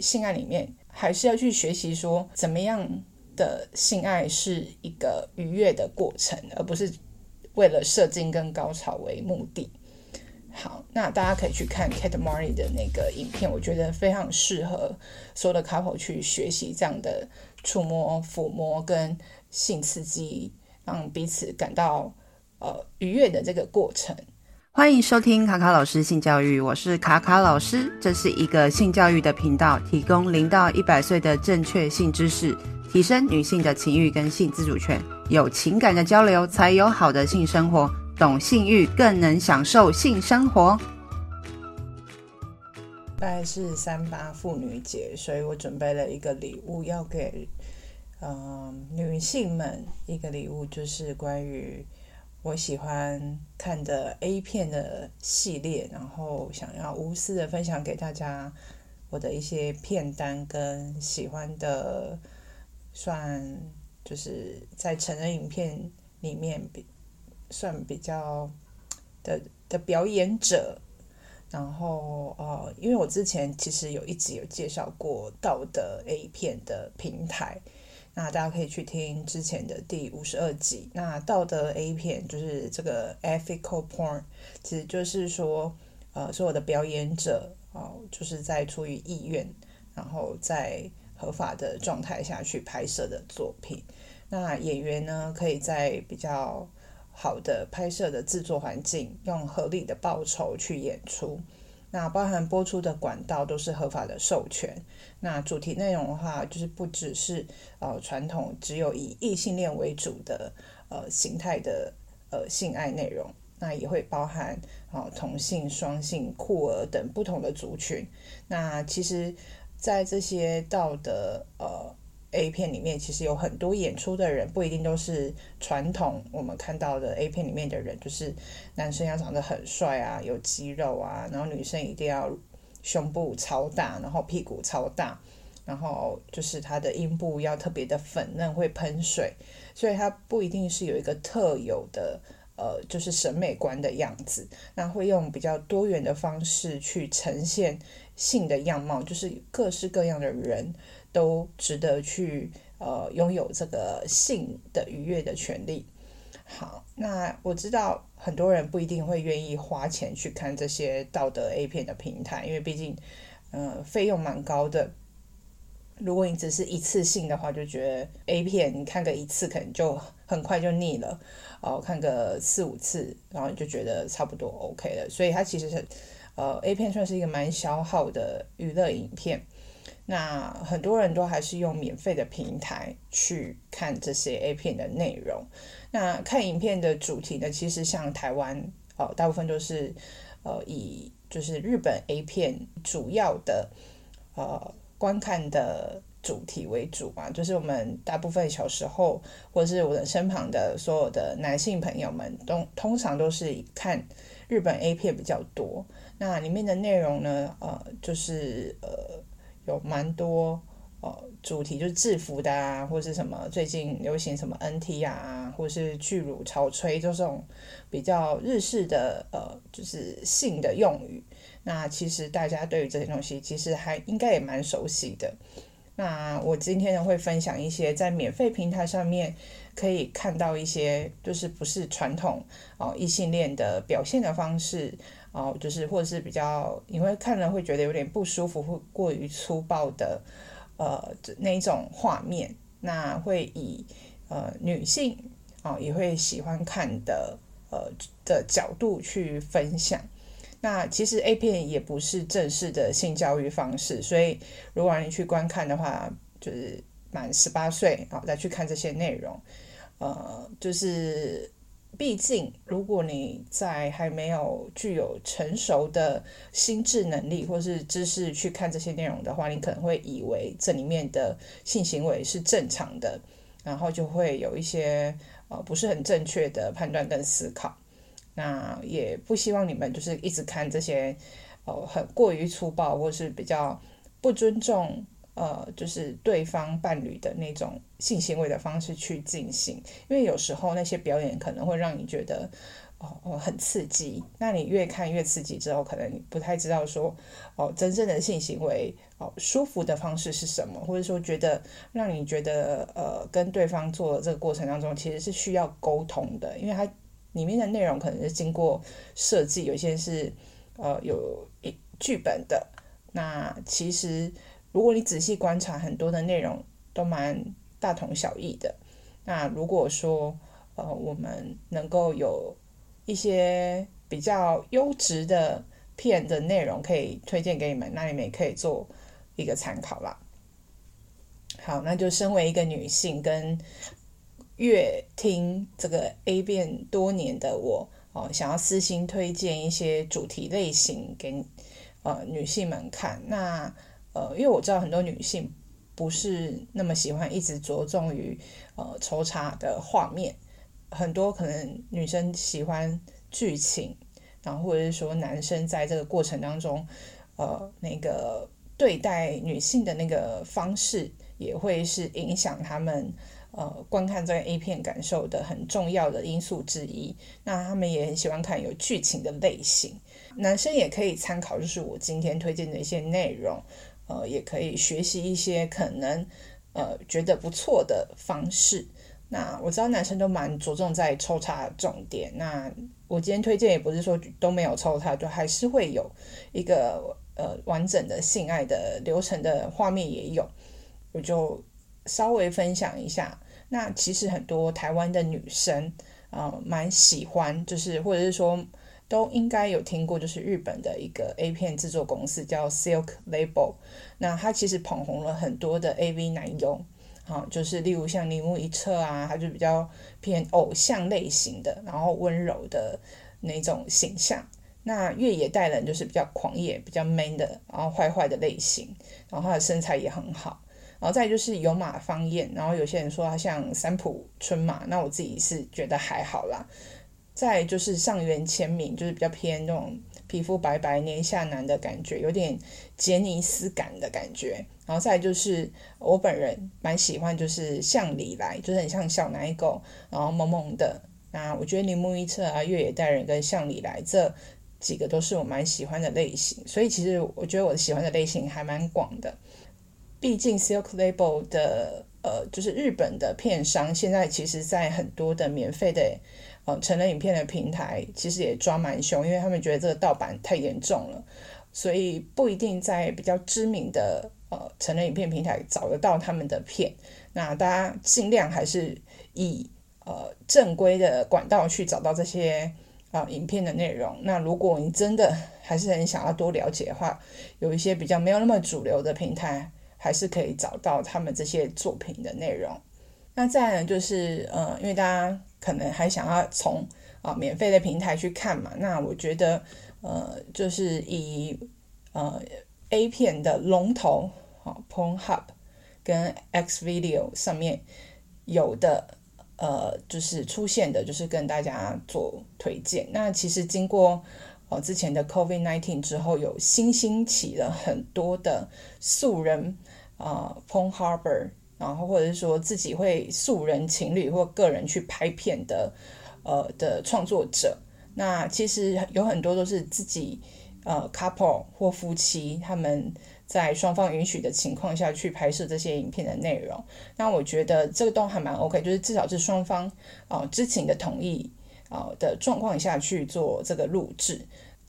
性爱里面，还是要去学习说怎么样的性爱是一个愉悦的过程，而不是为了射精跟高潮为目的。好，那大家可以去看 Kate Marie 的那个影片，我觉得非常适合所有的 couple 去学习这样的触摸、抚摸跟性刺激，让彼此感到呃愉悦的这个过程。欢迎收听卡卡老师性教育，我是卡卡老师，这是一个性教育的频道，提供零到一百岁的正确性知识，提升女性的情欲跟性自主权，有情感的交流才有好的性生活。懂性欲，更能享受性生活。大概是三八妇女节，所以我准备了一个礼物要给嗯、女性们一个礼物，就是关于我喜欢看的 A 片的系列，然后想要无私的分享给大家我的一些片单跟喜欢的，算就是在成人影片里面比。算比较的的表演者，然后呃，因为我之前其实有一直有介绍过道德 A 片的平台，那大家可以去听之前的第五十二集。那道德 A 片就是这个 ethical porn，其实就是说呃，所有的表演者哦、就是在出于意愿，然后在合法的状态下去拍摄的作品。那演员呢，可以在比较好的拍摄的制作环境，用合理的报酬去演出。那包含播出的管道都是合法的授权。那主题内容的话，就是不只是呃传统只有以异性恋为主的呃形态的呃性爱内容，那也会包含啊、呃、同性、双性、酷儿等不同的族群。那其实，在这些道德呃。A 片里面其实有很多演出的人，不一定都是传统我们看到的 A 片里面的人，就是男生要长得很帅啊，有肌肉啊，然后女生一定要胸部超大，然后屁股超大，然后就是他的阴部要特别的粉嫩，会喷水，所以他不一定是有一个特有的呃，就是审美观的样子，那会用比较多元的方式去呈现性的样貌，就是各式各样的人。都值得去呃拥有这个性的愉悦的权利。好，那我知道很多人不一定会愿意花钱去看这些道德 A 片的平台，因为毕竟呃费用蛮高的。如果你只是一次性的话，就觉得 A 片你看个一次可能就很快就腻了哦，看个四五次，然后你就觉得差不多 OK 了。所以它其实是呃 A 片算是一个蛮消耗的娱乐影片。那很多人都还是用免费的平台去看这些 A 片的内容。那看影片的主题呢，其实像台湾哦，大部分都是呃以就是日本 A 片主要的呃观看的主题为主嘛，就是我们大部分小时候或者是我的身旁的所有的男性朋友们都通常都是看日本 A 片比较多。那里面的内容呢，呃，就是呃。有蛮多呃主题就是制服的啊，或是什么最近流行什么 NT 啊，或是巨乳潮吹，就这种比较日式的呃就是性的用语。那其实大家对于这些东西其实还应该也蛮熟悉的。那我今天呢会分享一些在免费平台上面可以看到一些就是不是传统哦异性恋的表现的方式。哦，就是或者是比较，你会看了会觉得有点不舒服，或过于粗暴的，呃，那一种画面，那会以呃女性啊、哦、也会喜欢看的呃的角度去分享。那其实 A 片也不是正式的性教育方式，所以如果你去观看的话，就是满十八岁啊再去看这些内容，呃，就是。毕竟，如果你在还没有具有成熟的心智能力或是知识去看这些内容的话，你可能会以为这里面的性行为是正常的，然后就会有一些呃不是很正确的判断跟思考。那也不希望你们就是一直看这些呃很过于粗暴或是比较不尊重。呃，就是对方伴侣的那种性行为的方式去进行，因为有时候那些表演可能会让你觉得哦哦很刺激。那你越看越刺激之后，可能你不太知道说哦真正的性行为哦舒服的方式是什么，或者说觉得让你觉得呃跟对方做的这个过程当中其实是需要沟通的，因为它里面的内容可能是经过设计，有些是呃有一剧本的。那其实如果你仔细观察，很多的内容都蛮大同小异的。那如果说呃，我们能够有一些比较优质的片的内容可以推荐给你们，那你们也可以做一个参考啦。好，那就身为一个女性，跟阅听这个 A 变多年的我哦，想要私心推荐一些主题类型给呃女性们看。那呃，因为我知道很多女性不是那么喜欢一直着重于呃抽查的画面。很多可能女生喜欢剧情，然后或者是说男生在这个过程当中，呃，那个对待女性的那个方式，也会是影响他们呃观看这个 A 片感受的很重要的因素之一。那他们也很喜欢看有剧情的类型，男生也可以参考，就是我今天推荐的一些内容，呃，也可以学习一些可能呃觉得不错的方式。那我知道男生都蛮着重在抽查重点。那我今天推荐也不是说都没有抽查，就还是会有一个呃完整的性爱的流程的画面也有，我就稍微分享一下。那其实很多台湾的女生啊，呃，蛮喜欢，就是或者是说都应该有听过，就是日本的一个 A 片制作公司叫 Silk Label。那它其实捧红了很多的 AV 男优。好，就是例如像铃木一彻啊，他就比较偏偶像类型的，然后温柔的那种形象。那越野带人就是比较狂野、比较 man 的，然后坏坏的类型，然后他的身材也很好。然后再就是有马芳艳，然后有些人说他像三浦春马，那我自己是觉得还好啦。再就是上原千明，就是比较偏那种。皮肤白白、年下男的感觉，有点杰尼斯感的感觉。然后再就是我本人蛮喜欢，就是向里来，就是很像小奶狗，然后萌萌的。那我觉得铃木一彻啊、越野带人跟向里来这几个都是我蛮喜欢的类型。所以其实我觉得我喜欢的类型还蛮广的。毕竟 Silk Label 的呃，就是日本的片商，现在其实在很多的免费的。呃，成人影片的平台其实也抓蛮凶，因为他们觉得这个盗版太严重了，所以不一定在比较知名的呃成人影片平台找得到他们的片。那大家尽量还是以呃正规的管道去找到这些啊、影片的内容。那如果你真的还是很想要多了解的话，有一些比较没有那么主流的平台，还是可以找到他们这些作品的内容。那再来就是呃，因为大家。可能还想要从啊免费的平台去看嘛？那我觉得呃，就是以呃 A 片的龙头啊 Pornhub 跟 Xvideo 上面有的呃，就是出现的，就是跟大家做推荐。那其实经过呃之前的 COVID-19 之后，有新兴起了很多的素人啊 p o n Harbor，。然后或者是说自己会素人情侣或个人去拍片的，呃的创作者，那其实有很多都是自己呃 couple 或夫妻他们在双方允许的情况下去拍摄这些影片的内容。那我觉得这个都还蛮 OK，就是至少是双方啊、知情的同意啊、的状况下去做这个录制。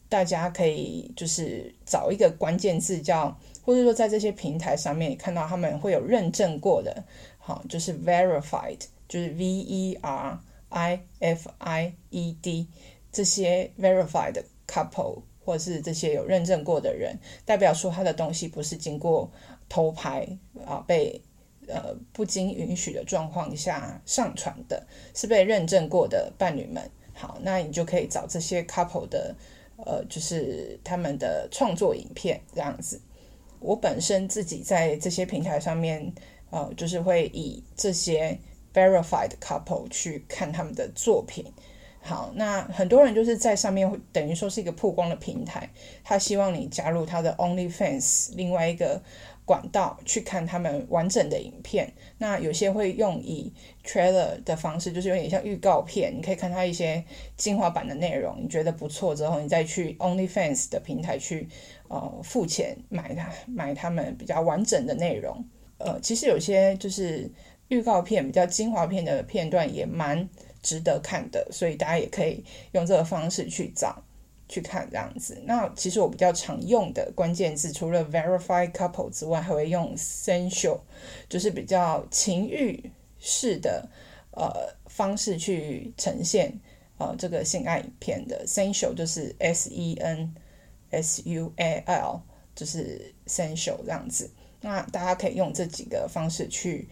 大家可以就是找一个关键字叫。或者说，在这些平台上面看到他们会有认证过的，好，就是 verified，就是 V E R I F I E D 这些 verified couple，或者是这些有认证过的人，代表说他的东西不是经过偷拍啊，被呃不经允许的状况下上传的，是被认证过的伴侣们。好，那你就可以找这些 couple 的，呃，就是他们的创作影片这样子。我本身自己在这些平台上面，呃，就是会以这些 verified couple 去看他们的作品。好，那很多人就是在上面等于说是一个曝光的平台，他希望你加入他的 OnlyFans，另外一个管道去看他们完整的影片。那有些会用以 trailer 的方式，就是有点像预告片，你可以看他一些精华版的内容。你觉得不错之后，你再去 OnlyFans 的平台去呃付钱买它，买他们比较完整的内容。呃，其实有些就是预告片比较精华片的片段也蛮值得看的，所以大家也可以用这个方式去找。去看这样子，那其实我比较常用的关键字，除了 verify couple 之外，还会用 sensual，就是比较情欲式的呃方式去呈现呃这个性爱影片的 sensual，就是 S E N S U A L，就是 sensual 这样子。那大家可以用这几个方式去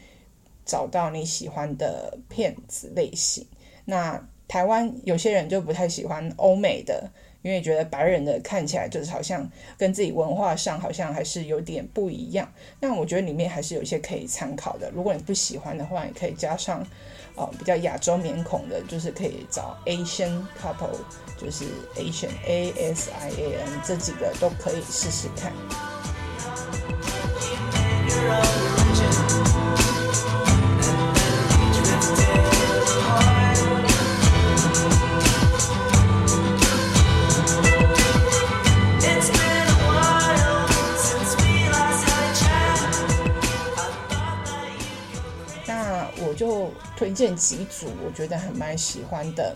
找到你喜欢的片子类型。那台湾有些人就不太喜欢欧美的。因为觉得白人的看起来就是好像跟自己文化上好像还是有点不一样，那我觉得里面还是有一些可以参考的。如果你不喜欢的话，也可以加上，呃，比较亚洲面孔的，就是可以找 Asian couple，就是 Asian A S I A N 这几个都可以试试看。就推荐几组我觉得还蛮喜欢的，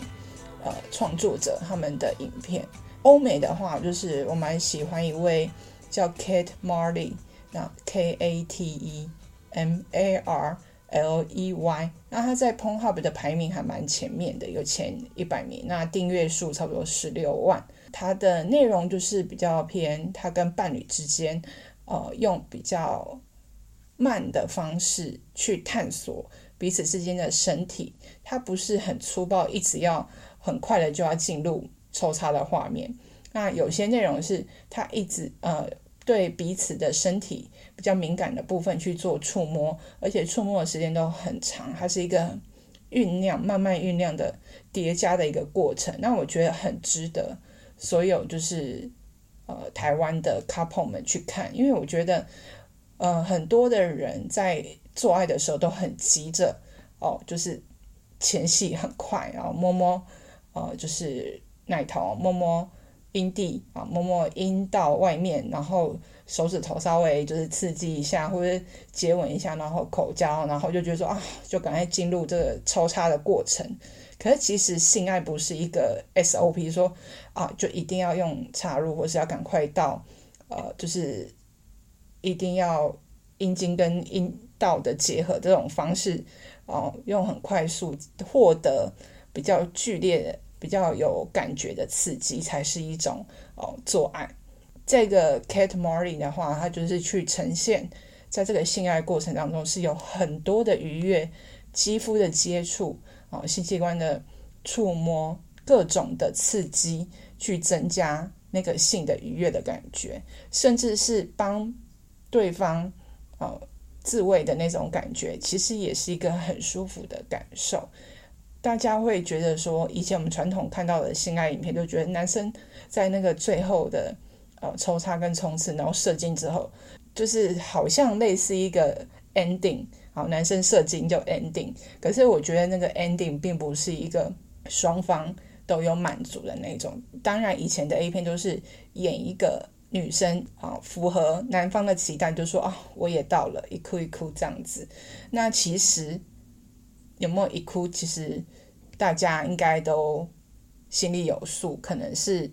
呃，创作者他们的影片。欧美的话，就是我蛮喜欢一位叫 Kate Marley，那 K A T E M A R L E Y，那他在 Pornhub 的排名还蛮前面的，有前一百名，那订阅数差不多十六万。他的内容就是比较偏他跟伴侣之间，呃，用比较慢的方式去探索。彼此之间的身体，它不是很粗暴，一直要很快的就要进入抽插的画面。那有些内容是它一直呃对彼此的身体比较敏感的部分去做触摸，而且触摸的时间都很长，它是一个酝酿、慢慢酝酿的叠加的一个过程。那我觉得很值得所有就是呃台湾的 couple 们去看，因为我觉得呃很多的人在。做爱的时候都很急着哦，就是前戏很快，然后摸摸呃，就是奶头，摸摸阴蒂啊，摸摸阴道外面，然后手指头稍微就是刺激一下，或者接吻一下，然后口交，然后就觉得说啊，就赶快进入这个抽插的过程。可是其实性爱不是一个 SOP，说啊，就一定要用插入，或是要赶快到呃，就是一定要阴茎跟阴。道的结合这种方式，哦，用很快速获得比较剧烈、比较有感觉的刺激，才是一种哦做爱。这个 Kate Marley 的话，它就是去呈现，在这个性爱过程当中是有很多的愉悦，肌肤的接触，哦，性器官的触摸，各种的刺激，去增加那个性的愉悦的感觉，甚至是帮对方，哦。自慰的那种感觉，其实也是一个很舒服的感受。大家会觉得说，以前我们传统看到的性爱影片，就觉得男生在那个最后的呃抽插跟冲刺，然后射精之后，就是好像类似一个 ending，好，男生射精就 ending。可是我觉得那个 ending 并不是一个双方都有满足的那种。当然，以前的 A 片都是演一个。女生啊，符合男方的期待，就说啊，我也到了，一哭一哭这样子。那其实有没有一哭，其实大家应该都心里有数，可能是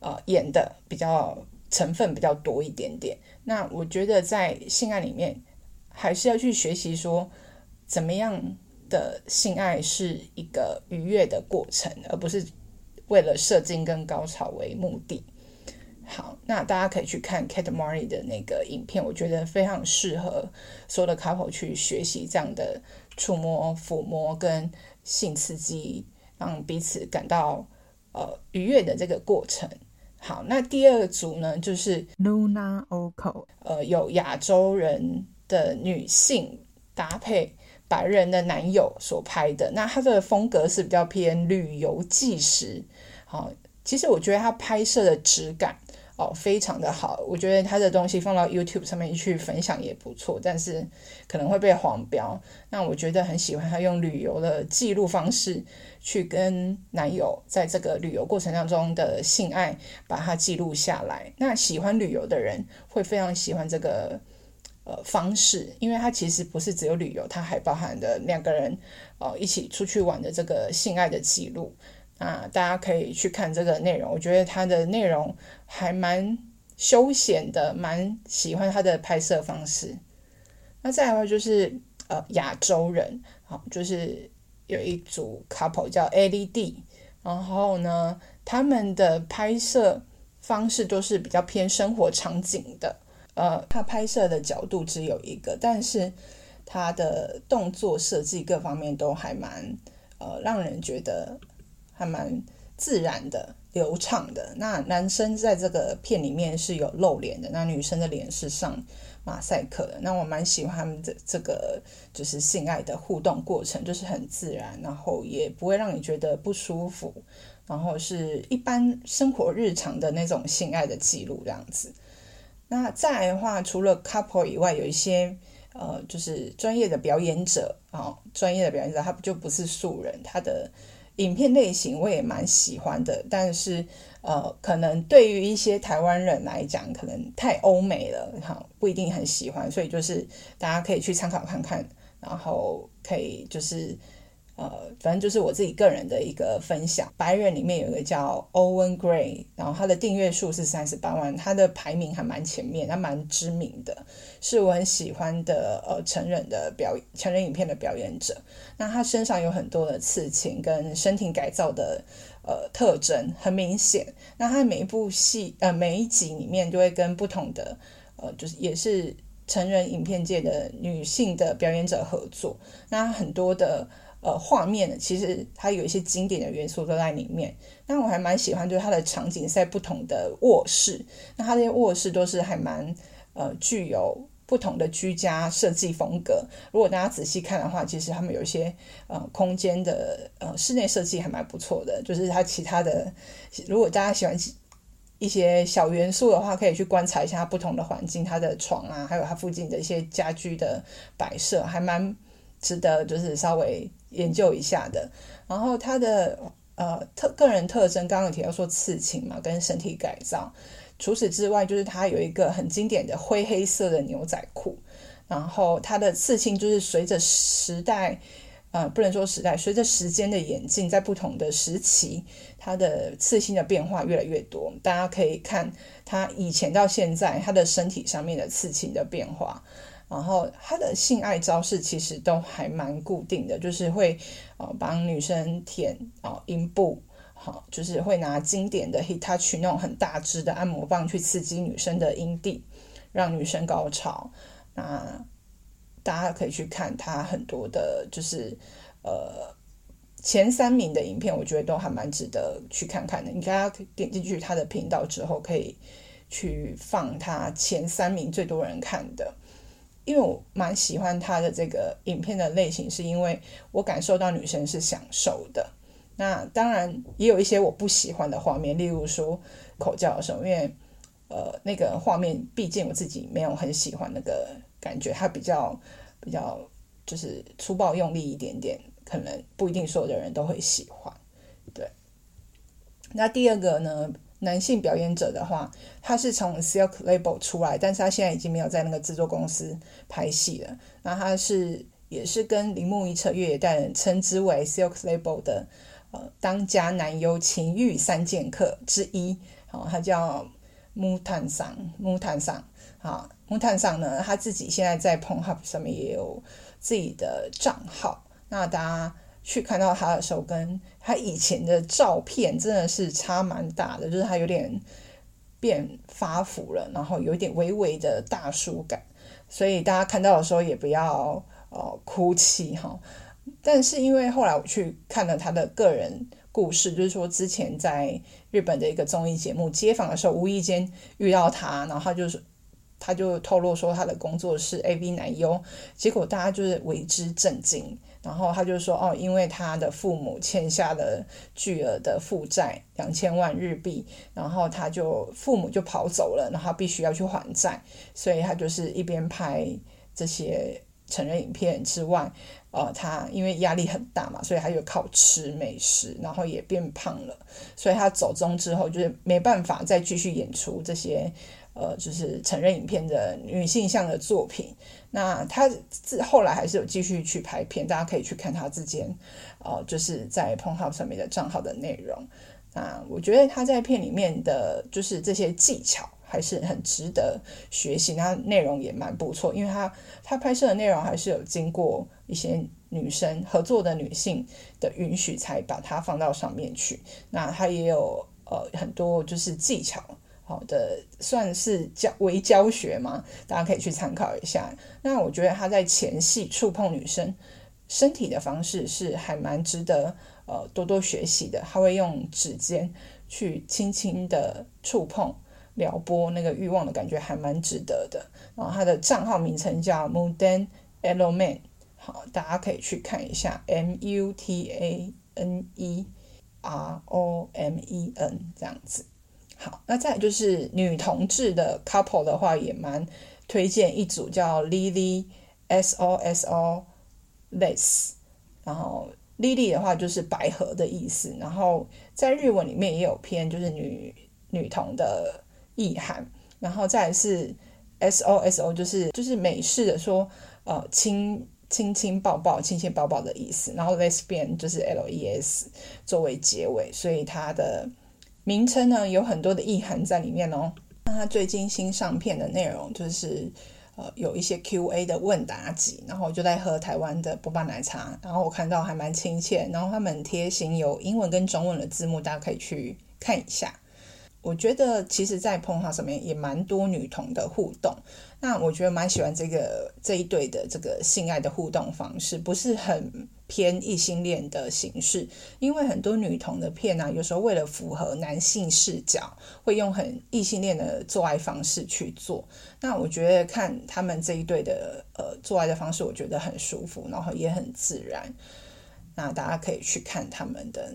呃演的比较成分比较多一点点。那我觉得在性爱里面，还是要去学习说，怎么样的性爱是一个愉悦的过程，而不是为了射精跟高潮为目的。好，那大家可以去看 Kate Marley 的那个影片，我觉得非常适合所有的 couple 去学习这样的触摸、抚摸跟性刺激，让彼此感到呃愉悦的这个过程。好，那第二组呢，就是 Luna Oco，呃，有亚洲人的女性搭配白人的男友所拍的，那他的风格是比较偏旅游纪实。好，其实我觉得他拍摄的质感。哦，非常的好。我觉得他的东西放到 YouTube 上面去分享也不错，但是可能会被黄标。那我觉得很喜欢他用旅游的记录方式去跟男友在这个旅游过程当中的性爱把它记录下来。那喜欢旅游的人会非常喜欢这个呃方式，因为它其实不是只有旅游，它还包含的两个人呃一起出去玩的这个性爱的记录。啊，大家可以去看这个内容，我觉得它的内容还蛮休闲的，蛮喜欢它的拍摄方式。那再来的话就是呃亚洲人，好，就是有一组 couple 叫 LED，然后呢，他们的拍摄方式都是比较偏生活场景的，呃，他拍摄的角度只有一个，但是他的动作设计各方面都还蛮呃让人觉得。还蛮自然的、流畅的。那男生在这个片里面是有露脸的，那女生的脸是上马赛克的。那我蛮喜欢他们的这个就是性爱的互动过程，就是很自然，然后也不会让你觉得不舒服，然后是一般生活日常的那种性爱的记录这样子。那再来的话，除了 couple 以外，有一些呃，就是专业的表演者啊，哦，专业的表演者，他不就不是素人，他的。影片类型我也蛮喜欢的，但是呃，可能对于一些台湾人来讲，可能太欧美了，哈，不一定很喜欢，所以就是大家可以去参考看看，然后可以就是。呃，反正就是我自己个人的一个分享。白人里面有一个叫 Owen Gray，然后他的订阅数是三十八万，他的排名还蛮前面，他蛮知名的，是我很喜欢的呃成人的表成人影片的表演者。那他身上有很多的刺青跟身体改造的呃特征，很明显。那他每一部戏呃每一集里面都会跟不同的呃就是也是成人影片界的女性的表演者合作。那很多的。呃，画面其实它有一些经典的元素都在里面。那我还蛮喜欢，就是它的场景在不同的卧室。那它这些卧室都是还蛮呃具有不同的居家设计风格。如果大家仔细看的话，其实他们有一些呃空间的呃室内设计还蛮不错的。就是它其他的，如果大家喜欢一些小元素的话，可以去观察一下不同的环境，它的床啊，还有它附近的一些家居的摆设，还蛮值得就是稍微。研究一下的，然后他的呃特个人特征，刚刚有提到说刺青嘛，跟身体改造。除此之外，就是他有一个很经典的灰黑色的牛仔裤。然后他的刺青就是随着时代，呃，不能说时代，随着时间的演进，在不同的时期，他的刺青的变化越来越多。大家可以看他以前到现在，他的身体上面的刺青的变化。然后他的性爱招式其实都还蛮固定的，就是会呃帮女生舔啊阴部，好，就是会拿经典的 Hitachi 那种很大支的按摩棒去刺激女生的阴蒂，让女生高潮。那大家可以去看他很多的，就是呃前三名的影片，我觉得都还蛮值得去看看的。你大家可点进去他的频道之后，可以去放他前三名最多人看的。因为我蛮喜欢他的这个影片的类型，是因为我感受到女生是享受的。那当然也有一些我不喜欢的画面，例如说口交的时候，因为呃那个画面毕竟我自己没有很喜欢那个感觉，它比较比较就是粗暴用力一点点，可能不一定所有的人都会喜欢。对，那第二个呢？男性表演者的话，他是从 Silk Label 出来，但是他现在已经没有在那个制作公司拍戏了。那他是也是跟铃木一彻、越野代人称之为 Silk Label 的呃当家男优情欲三剑客之一。好，他叫木炭桑，木炭桑。好，木炭桑呢，他自己现在在 p o n h u b 上面也有自己的账号。那大家。去看到他的时候，跟他以前的照片真的是差蛮大的，就是他有点变发福了，然后有点微微的大叔感，所以大家看到的时候也不要呃哭泣哈。但是因为后来我去看了他的个人故事，就是说之前在日本的一个综艺节目街访的时候，无意间遇到他，然后他就是。他就透露说他的工作是 AV 男优，结果大家就是为之震惊。然后他就说哦，因为他的父母欠下了巨额的负债，两千万日币，然后他就父母就跑走了，然后必须要去还债，所以他就是一边拍这些成人影片之外，呃，他因为压力很大嘛，所以他就靠吃美食，然后也变胖了，所以他走中之后就是没办法再继续演出这些。呃，就是成人影片的女性向的作品。那他自后来还是有继续去拍片，大家可以去看他之间，呃，就是在 p o n h u b 上面的账号的内容。那我觉得他在片里面的，就是这些技巧还是很值得学习。那内容也蛮不错，因为他他拍摄的内容还是有经过一些女生合作的女性的允许，才把它放到上面去。那他也有呃很多就是技巧。好的，算是教微教学嘛，大家可以去参考一下。那我觉得他在前戏触碰女生身体的方式是还蛮值得呃多多学习的。他会用指尖去轻轻的触碰、撩拨那个欲望的感觉，还蛮值得的。然后他的账号名称叫 Mutane Eroman，好，大家可以去看一下 M U T A N E R O M E N 这样子。好，那再就是女同志的 couple 的话，也蛮推荐一组叫 Lily S O S O Lace，然后 Lily 的话就是百合的意思，然后在日文里面也有偏就是女女同的意涵，然后再是 S O S O 就是就是美式的说呃亲亲亲抱抱亲亲抱抱的意思，然后 Lesbian 就是 L E S 作为结尾，所以它的。名称呢，有很多的意涵在里面哦。那他最近新上片的内容就是，呃，有一些 Q&A 的问答集，然后就在喝台湾的波霸奶茶，然后我看到还蛮亲切，然后他们贴心有英文跟中文的字幕，大家可以去看一下。我觉得其实，在 p o n h 上面也蛮多女同的互动。那我觉得蛮喜欢这个这一对的这个性爱的互动方式，不是很偏异性恋的形式。因为很多女同的片啊，有时候为了符合男性视角，会用很异性恋的做爱方式去做。那我觉得看他们这一对的呃做爱的方式，我觉得很舒服，然后也很自然。那大家可以去看他们的。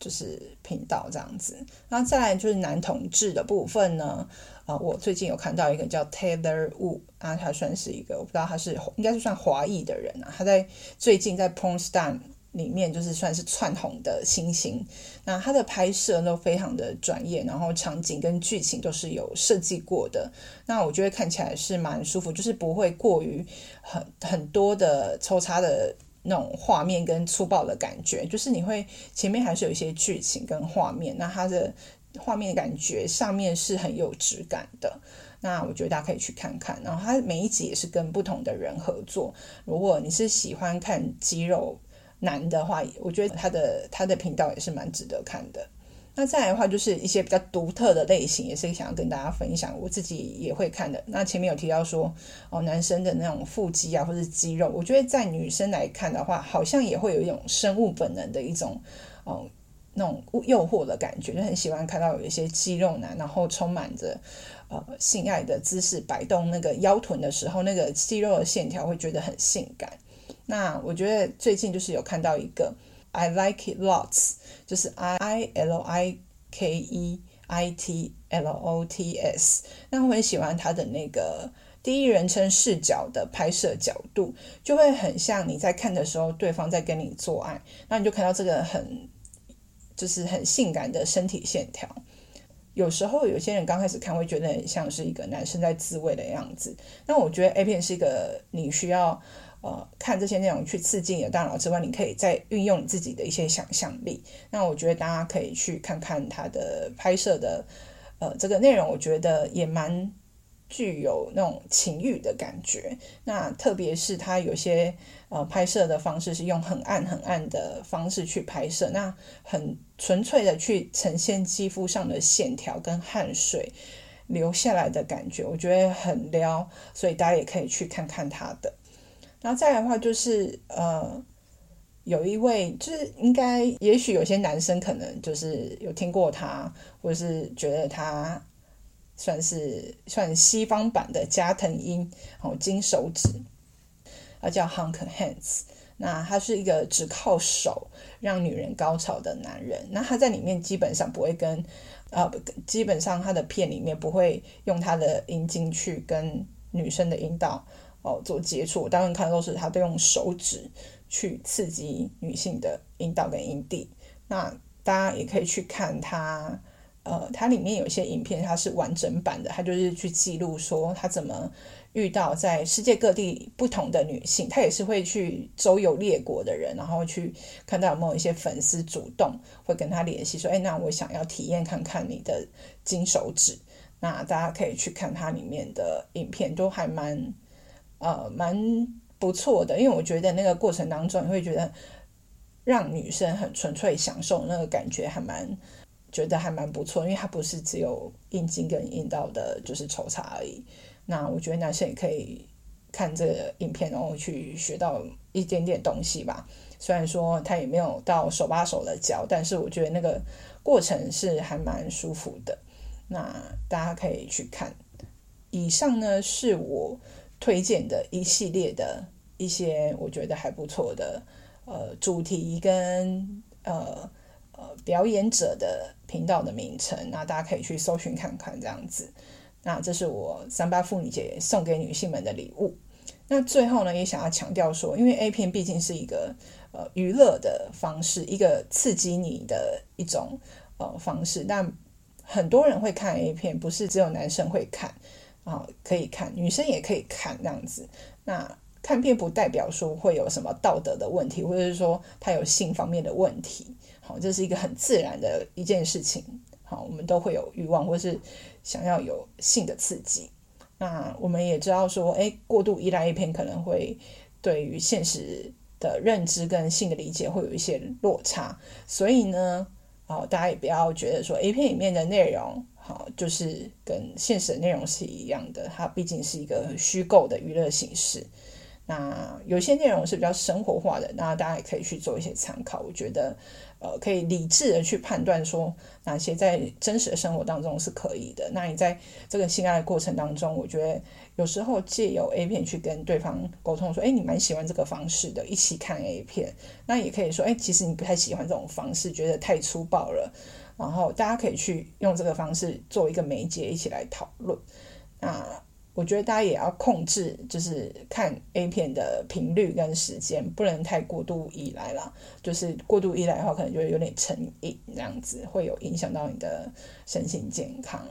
就是频道这样子，那再来就是男同志的部分呢，啊、我最近有看到一个叫 Taylor Wu，啊，他算是一个我不知道他是应该是算华裔的人啊，他在最近在 Pornstar 里面就是算是窜红的星星，那他的拍摄都非常的专业，然后场景跟剧情都是有设计过的，那我觉得看起来是蛮舒服，就是不会过于很很多的抽插的。那种画面跟粗暴的感觉，就是你会前面还是有一些剧情跟画面，那它的画面的感觉上面是很有质感的。那我觉得大家可以去看看。然后它每一集也是跟不同的人合作。如果你是喜欢看肌肉男的话，我觉得他的他的频道也是蛮值得看的。那再来的话，就是一些比较独特的类型，也是想要跟大家分享。我自己也会看的。那前面有提到说，哦，男生的那种腹肌啊，或是肌肉，我觉得在女生来看的话，好像也会有一种生物本能的一种，哦，那种诱惑的感觉，就很喜欢看到有一些肌肉男，然后充满着呃性爱的姿势摆动那个腰臀的时候，那个肌肉的线条会觉得很性感。那我觉得最近就是有看到一个。I like it lots，就是 I I L I K E I T L O T S。那我很喜欢他的那个第一人称视角的拍摄角度，就会很像你在看的时候，对方在跟你做爱，那你就看到这个很就是很性感的身体线条。有时候有些人刚开始看会觉得很像是一个男生在自慰的样子，那我觉得 A 片是一个你需要。呃，看这些内容去刺激你的大脑之外，你可以再运用你自己的一些想象力。那我觉得大家可以去看看他的拍摄的，呃，这个内容，我觉得也蛮具有那种情欲的感觉。那特别是他有些呃拍摄的方式是用很暗很暗的方式去拍摄，那很纯粹的去呈现肌肤上的线条跟汗水流下来的感觉，我觉得很撩，所以大家也可以去看看他的。然后再来的话就是，呃，有一位就是应该，也许有些男生可能就是有听过他，或者是觉得他算是算西方版的加藤鹰哦，金手指，啊叫 Hunk Hands。那他是一个只靠手让女人高潮的男人。那他在里面基本上不会跟，呃，基本上他的片里面不会用他的阴茎去跟女生的阴道哦做接触。当然看都是他都用手指去刺激女性的阴道跟阴蒂。那大家也可以去看他。呃，它里面有一些影片，它是完整版的，它就是去记录说他怎么遇到在世界各地不同的女性，他也是会去周游列国的人，然后去看到有没有一些粉丝主动会跟他联系，说，哎，那我想要体验看看你的金手指，那大家可以去看它里面的影片，都还蛮呃蛮不错的，因为我觉得那个过程当中，你会觉得让女生很纯粹享受那个感觉，还蛮。觉得还蛮不错，因为它不是只有阴茎跟阴道的，就是抽查而已。那我觉得男生也可以看这个影片，然后去学到一点点东西吧。虽然说他也没有到手把手的教，但是我觉得那个过程是还蛮舒服的。那大家可以去看。以上呢是我推荐的一系列的一些我觉得还不错的呃主题跟呃。表演者的频道的名称，那大家可以去搜寻看看，这样子。那这是我三八妇女节送给女性们的礼物。那最后呢，也想要强调说，因为 A 片毕竟是一个呃娱乐的方式，一个刺激你的一种呃方式。但很多人会看 A 片，不是只有男生会看啊，可以看，女生也可以看这样子。那看片不代表说会有什么道德的问题，或者是说他有性方面的问题。好，这是一个很自然的一件事情。好，我们都会有欲望，或是想要有性的刺激。那我们也知道说，诶，过度依赖 A 片可能会对于现实的认知跟性的理解会有一些落差。所以呢，好，大家也不要觉得说 A 片里面的内容，好，就是跟现实的内容是一样的。它毕竟是一个虚构的娱乐形式。那有些内容是比较生活化的，那大家也可以去做一些参考。我觉得。呃，可以理智的去判断说哪些在真实的生活当中是可以的。那你在这个性爱的过程当中，我觉得有时候借由 A 片去跟对方沟通，说，哎，你蛮喜欢这个方式的，一起看 A 片。那也可以说，哎，其实你不太喜欢这种方式，觉得太粗暴了。然后大家可以去用这个方式做一个媒介，一起来讨论。那。我觉得大家也要控制，就是看 A 片的频率跟时间，不能太过度依赖啦。就是过度依赖的话，可能就会有点成瘾，这样子会有影响到你的身心健康。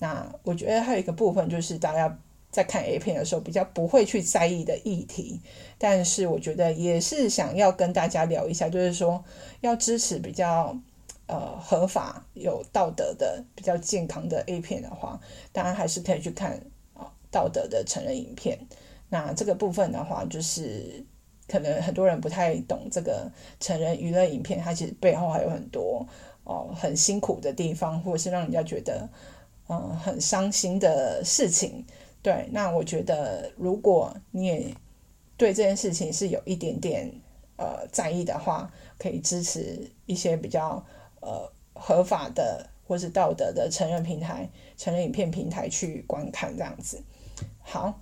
那我觉得还有一个部分，就是大家在看 A 片的时候比较不会去在意的议题，但是我觉得也是想要跟大家聊一下，就是说要支持比较呃合法、有道德的、比较健康的 A 片的话，当然还是可以去看。道德的成人影片，那这个部分的话，就是可能很多人不太懂这个成人娱乐影片，它其实背后还有很多哦很辛苦的地方，或者是让人家觉得嗯、很伤心的事情。对，那我觉得如果你也对这件事情是有一点点呃在意的话，可以支持一些比较呃合法的或是道德的成人平台、成人影片平台去观看这样子。好，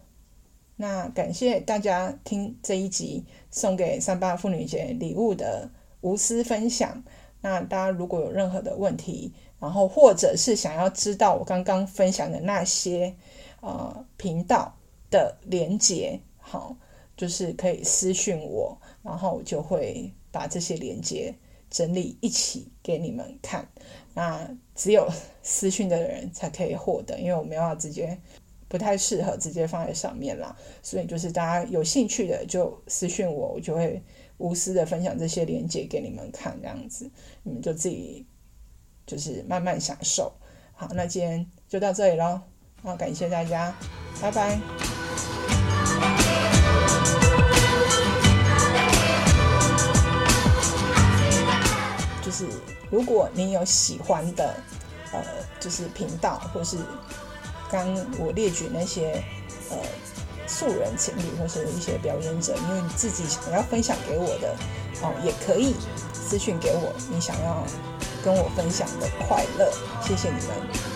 那感谢大家听这一集送给三八妇女节礼物的无私分享。那大家如果有任何的问题，然后或者是想要知道我刚刚分享的那些呃频道的连接，好，就是可以私讯我，然后我就会把这些连接整理一起给你们看。那只有私讯的人才可以获得，因为我没有要直接。不太适合直接放在上面啦，所以就是大家有兴趣的就私信我，我就会无私的分享这些链接给你们看，这样子你们就自己就是慢慢享受。好，那今天就到这里喽，好，感谢大家，拜拜。就是如果你有喜欢的呃，就是频道或是。刚我列举那些呃素人情侣或是一些表演者，因为你自己想要分享给我的哦，也可以私讯给我，你想要跟我分享的快乐，谢谢你们。